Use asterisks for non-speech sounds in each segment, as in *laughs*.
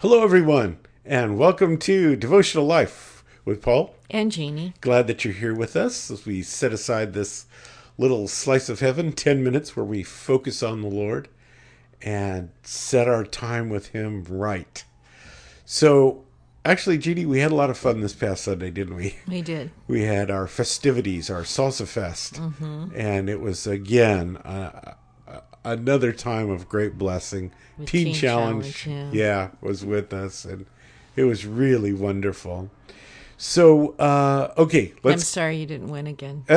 Hello, everyone, and welcome to Devotional Life with Paul. And Jeannie. Glad that you're here with us as we set aside this little slice of heaven 10 minutes where we focus on the Lord and set our time with Him right. So, actually, Jeannie, we had a lot of fun this past Sunday, didn't we? We did. We had our festivities, our salsa fest, and it was again uh, another time of great blessing. Teen, Teen Challenge, Challenge, yeah, was with us, and it was really wonderful. So, uh, okay, I'm sorry you didn't win again. *laughs*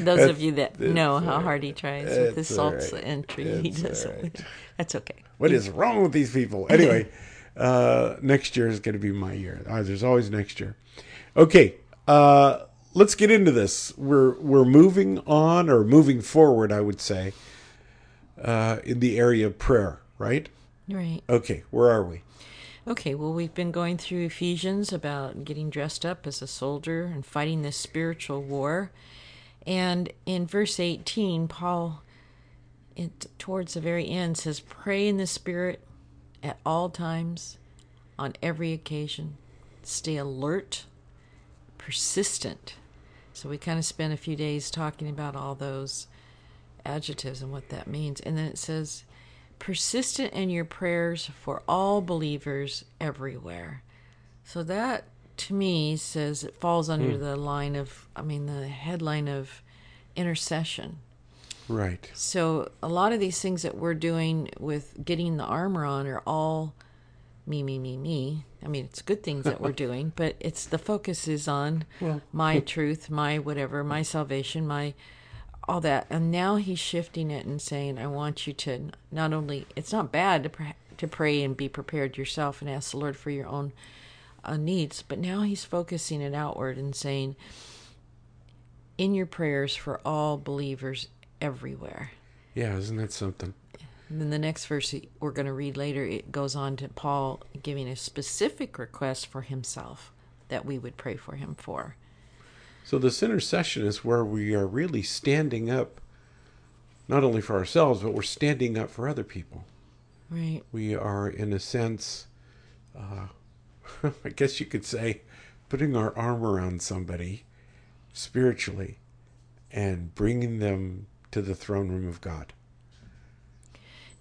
Those of you that know how hard he tries with his salsa right. entry, he That's does all it. right. That's okay. What is wrong with these people? *laughs* Anyway, uh, next year is going to be my year. Uh, there's always next year. Okay, uh, let's get into this. We're we're moving on or moving forward, I would say, uh, in the area of prayer. Right? Right. Okay, where are we? Okay, well, we've been going through Ephesians about getting dressed up as a soldier and fighting this spiritual war. And in verse 18, Paul, it, towards the very end, says, Pray in the Spirit at all times, on every occasion. Stay alert, persistent. So we kind of spent a few days talking about all those adjectives and what that means. And then it says, persistent in your prayers for all believers everywhere. So that to me says it falls under hmm. the line of, I mean, the headline of intercession. Right. So a lot of these things that we're doing with getting the armor on are all me, me, me, me. I mean, it's good things that we're *laughs* doing, but it's the focus is on my truth, my whatever, my salvation, my all that. And now he's shifting it and saying, I want you to not only, it's not bad to, pray, to pray and be prepared yourself and ask the Lord for your own uh, needs, but now he's focusing it outward and saying, in your prayers for all believers everywhere. Yeah, isn't that something? And then the next verse we're going to read later, it goes on to Paul giving a specific request for himself that we would pray for him for. So this intercession is where we are really standing up, not only for ourselves, but we're standing up for other people. Right. we are in a sense uh, *laughs* i guess you could say putting our arm around somebody spiritually and bringing them to the throne room of god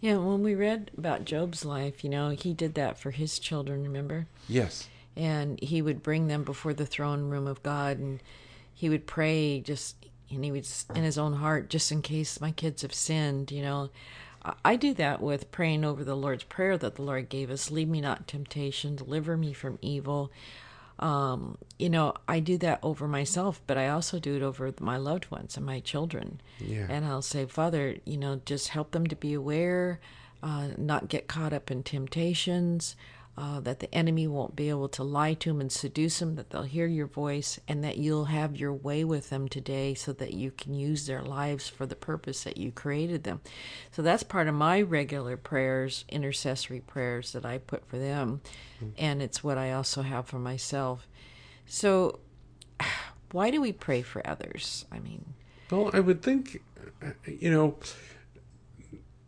Yeah, when we read about Job's life, you know, he did that for his children, remember? yes And he would bring them before the throne room of God and he would pray just and he would in his own heart just in case my kids have sinned, you know. I- do that with praying over the Lord's prayer that the Lord gave us, lead me not in temptation, deliver me from evil. Um, you know, I do that over myself, but I also do it over my loved ones and my children. Yeah. And I'll say, Father, you know, just help them to be aware, uh, not get caught up in temptations, uh, that the enemy won't be able to lie to them and seduce them, that they'll hear your voice, and that you'll have your way with them today so that you can use their lives for the purpose that you created them. So that's part of my regular prayers, intercessory prayers that I put for them. And it's what I also have for myself. So, *sighs* why do we pray for others? I mean, well i would think uh, you know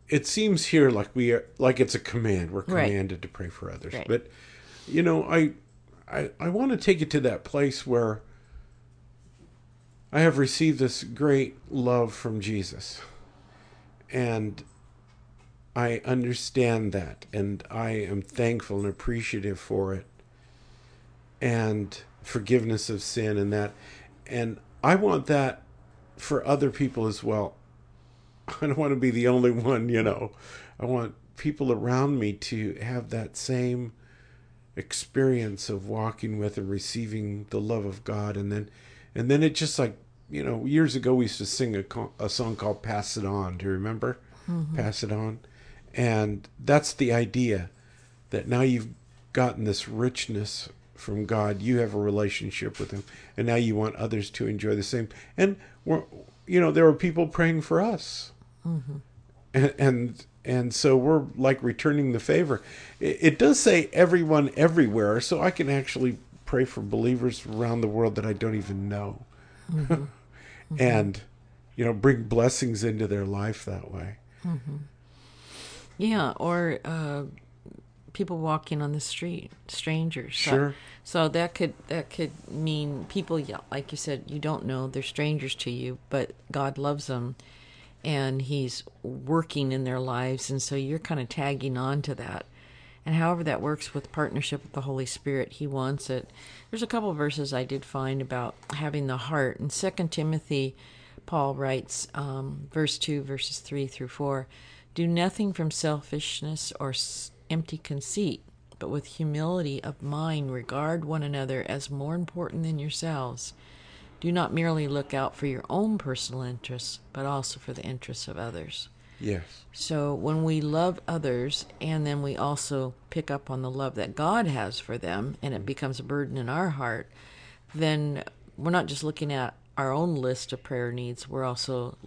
it seems here like we are like it's a command we're Right. commanded to pray for others Right. but you know i i, I want to take it to that place where i have received this great love from jesus and I understand that, and I am thankful and appreciative for it, and forgiveness of sin, and that. And I want that for other people as well. *laughs* I don't want to be the only one, you know. I want people around me to have that same experience of walking with and receiving the love of God, and then, and then it just like you know, years ago we used to sing a, a song called "Pass It On." Do you remember? Mm-hmm. Pass it on, and that's the idea that now you've gotten this richness from God. You have a relationship with Him, and now you want others to enjoy the same. And we're, you know, there are people praying for us, and and and so we're like returning the favor. It, it does say everyone everywhere, so I can actually pray for believers around the world that I don't even know, mm-hmm. *laughs* Mm-hmm. and you know, bring blessings into their life that way. Yeah, or uh, people walking on the street, strangers. So- Sure. So, that could that could mean people, like you said, you don't know they're strangers to you, but God loves them, and He's working in their lives, and so you're kind of tagging on to that. And however that works with partnership with the Holy Spirit, He wants it. There's a couple verses I did find about having the heart. In Second Timothy, Paul writes, um, verse two, verses three through four, do nothing from selfishness or empty conceit, but with humility of mind regard one another as more important than yourselves. Do not merely look out for your own personal interests, but also for the interests of others. Yes. So when we love others and then we also pick up on the love that God has for them and it becomes a burden in our heart, then we're not just looking at our own list of prayer needs, we're also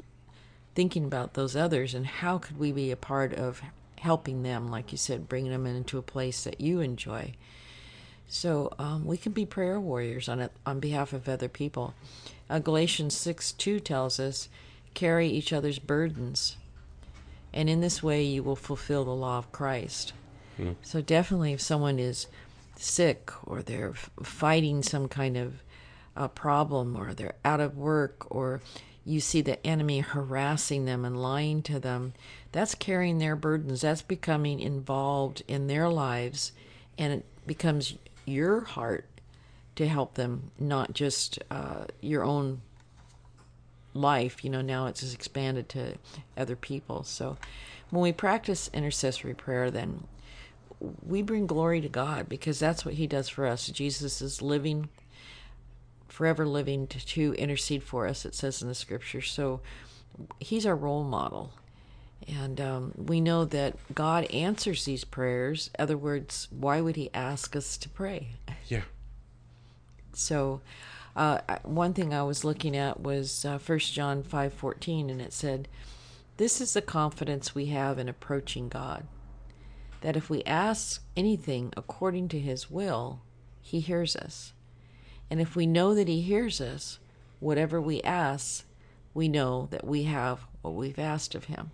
thinking about those others and how could we be a part of helping them, like you said, bringing them into a place that you enjoy. So um, we can be prayer warriors on it on behalf of other people. Uh, Galatians six two tells us, carry each other's burdens, and in this way you will fulfill the law of Christ. So definitely, if someone is sick or they're fighting some kind of uh, problem or they're out of work or you see the enemy harassing them and lying to them, that's carrying their burdens. That's becoming involved in their lives, and it becomes your heart to help them, not just uh, your own life. You know, now it's expanded to other people. So when we practice intercessory prayer, then we bring glory to God because that's what He does for us. Jesus is living, forever living to, to intercede for us, it says in the scripture. So He's our role model. And um, we know that God answers these prayers. In other words, why would He ask us to pray? Yeah. So, uh, one thing I was looking at was uh, 1 John five fourteen, and it said, "This is the confidence we have in approaching God, that if we ask anything according to His will, He hears us, and if we know that He hears us, whatever we ask, we know that we have what we've asked of Him."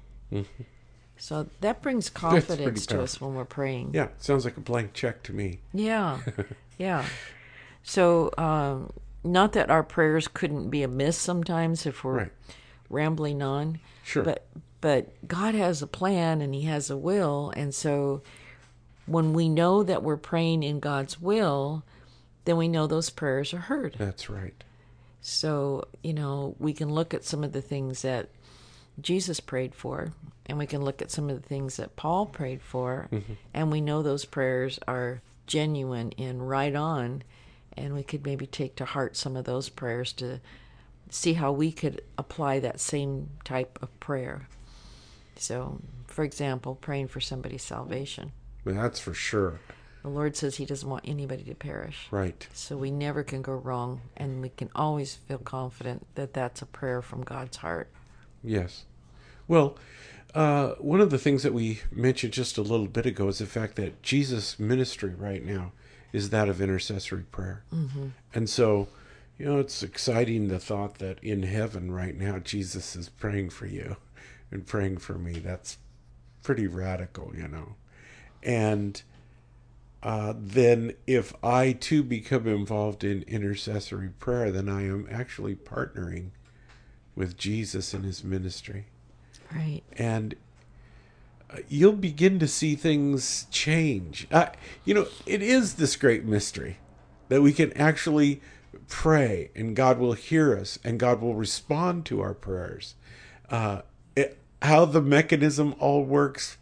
So that brings *laughs* Mm-hmm. confidence to us when we're praying. Yeah. Sounds like a blank check to me. Yeah, *laughs* yeah. So, um, not that our prayers couldn't be amiss sometimes if we're Right. rambling on, Sure. but but God has a plan and He has a will, and so when we know that we're praying in God's will, then we know those prayers are heard. That's right. So, you know, we can look at some of the things that Jesus prayed for, and we can look at some of the things that Paul prayed for, mm-hmm. and we know those prayers are genuine and right on, and we could maybe take to heart some of those prayers to see how we could apply that same type of prayer. So, for example, praying for somebody's salvation. That's for sure. The Lord says He doesn't want anybody to perish. Right. So we never can go wrong, and we can always feel confident that that's a prayer from God's heart. Yes. Well, uh, one of the things that we mentioned just a little bit ago is the fact that Jesus' ministry right now is that of intercessory prayer. Mm-hmm. And so, you know, it's exciting the thought that in heaven right now, Jesus is praying for you and praying for me. That's pretty radical, you know. And uh, then if I too become involved in intercessory prayer, then I am actually partnering with Jesus in his ministry. Right. And uh, you'll begin to see things change. Uh, you know, it is this great mystery that we can actually pray and God will hear us and God will respond to our prayers. Uh, it, how the mechanism all works,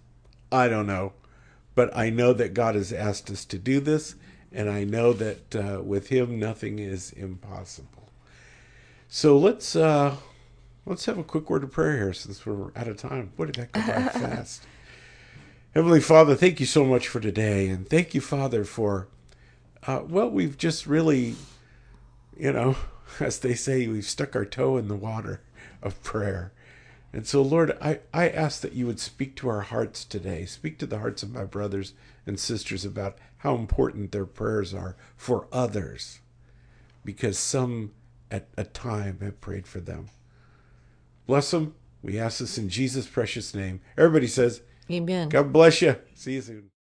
I don't know. But I know that God has asked us to do this, and I know that uh, with Him nothing is impossible. So let's uh, let's have a quick word of prayer here, since we're out of time. What did that go by *laughs* fast? Heavenly Father, thank you so much for today, and thank you, Father, for uh, well, we've just really, you know, *laughs* as they say, we've stuck our toe in the water of prayer. And so, Lord, I, I ask that you would speak to our hearts today. Speak to the hearts of my brothers and sisters about how important their prayers are for others, because some at a time have prayed for them. Bless them. We ask this in Jesus' precious name. Everybody says, Amen. God bless you. See you soon.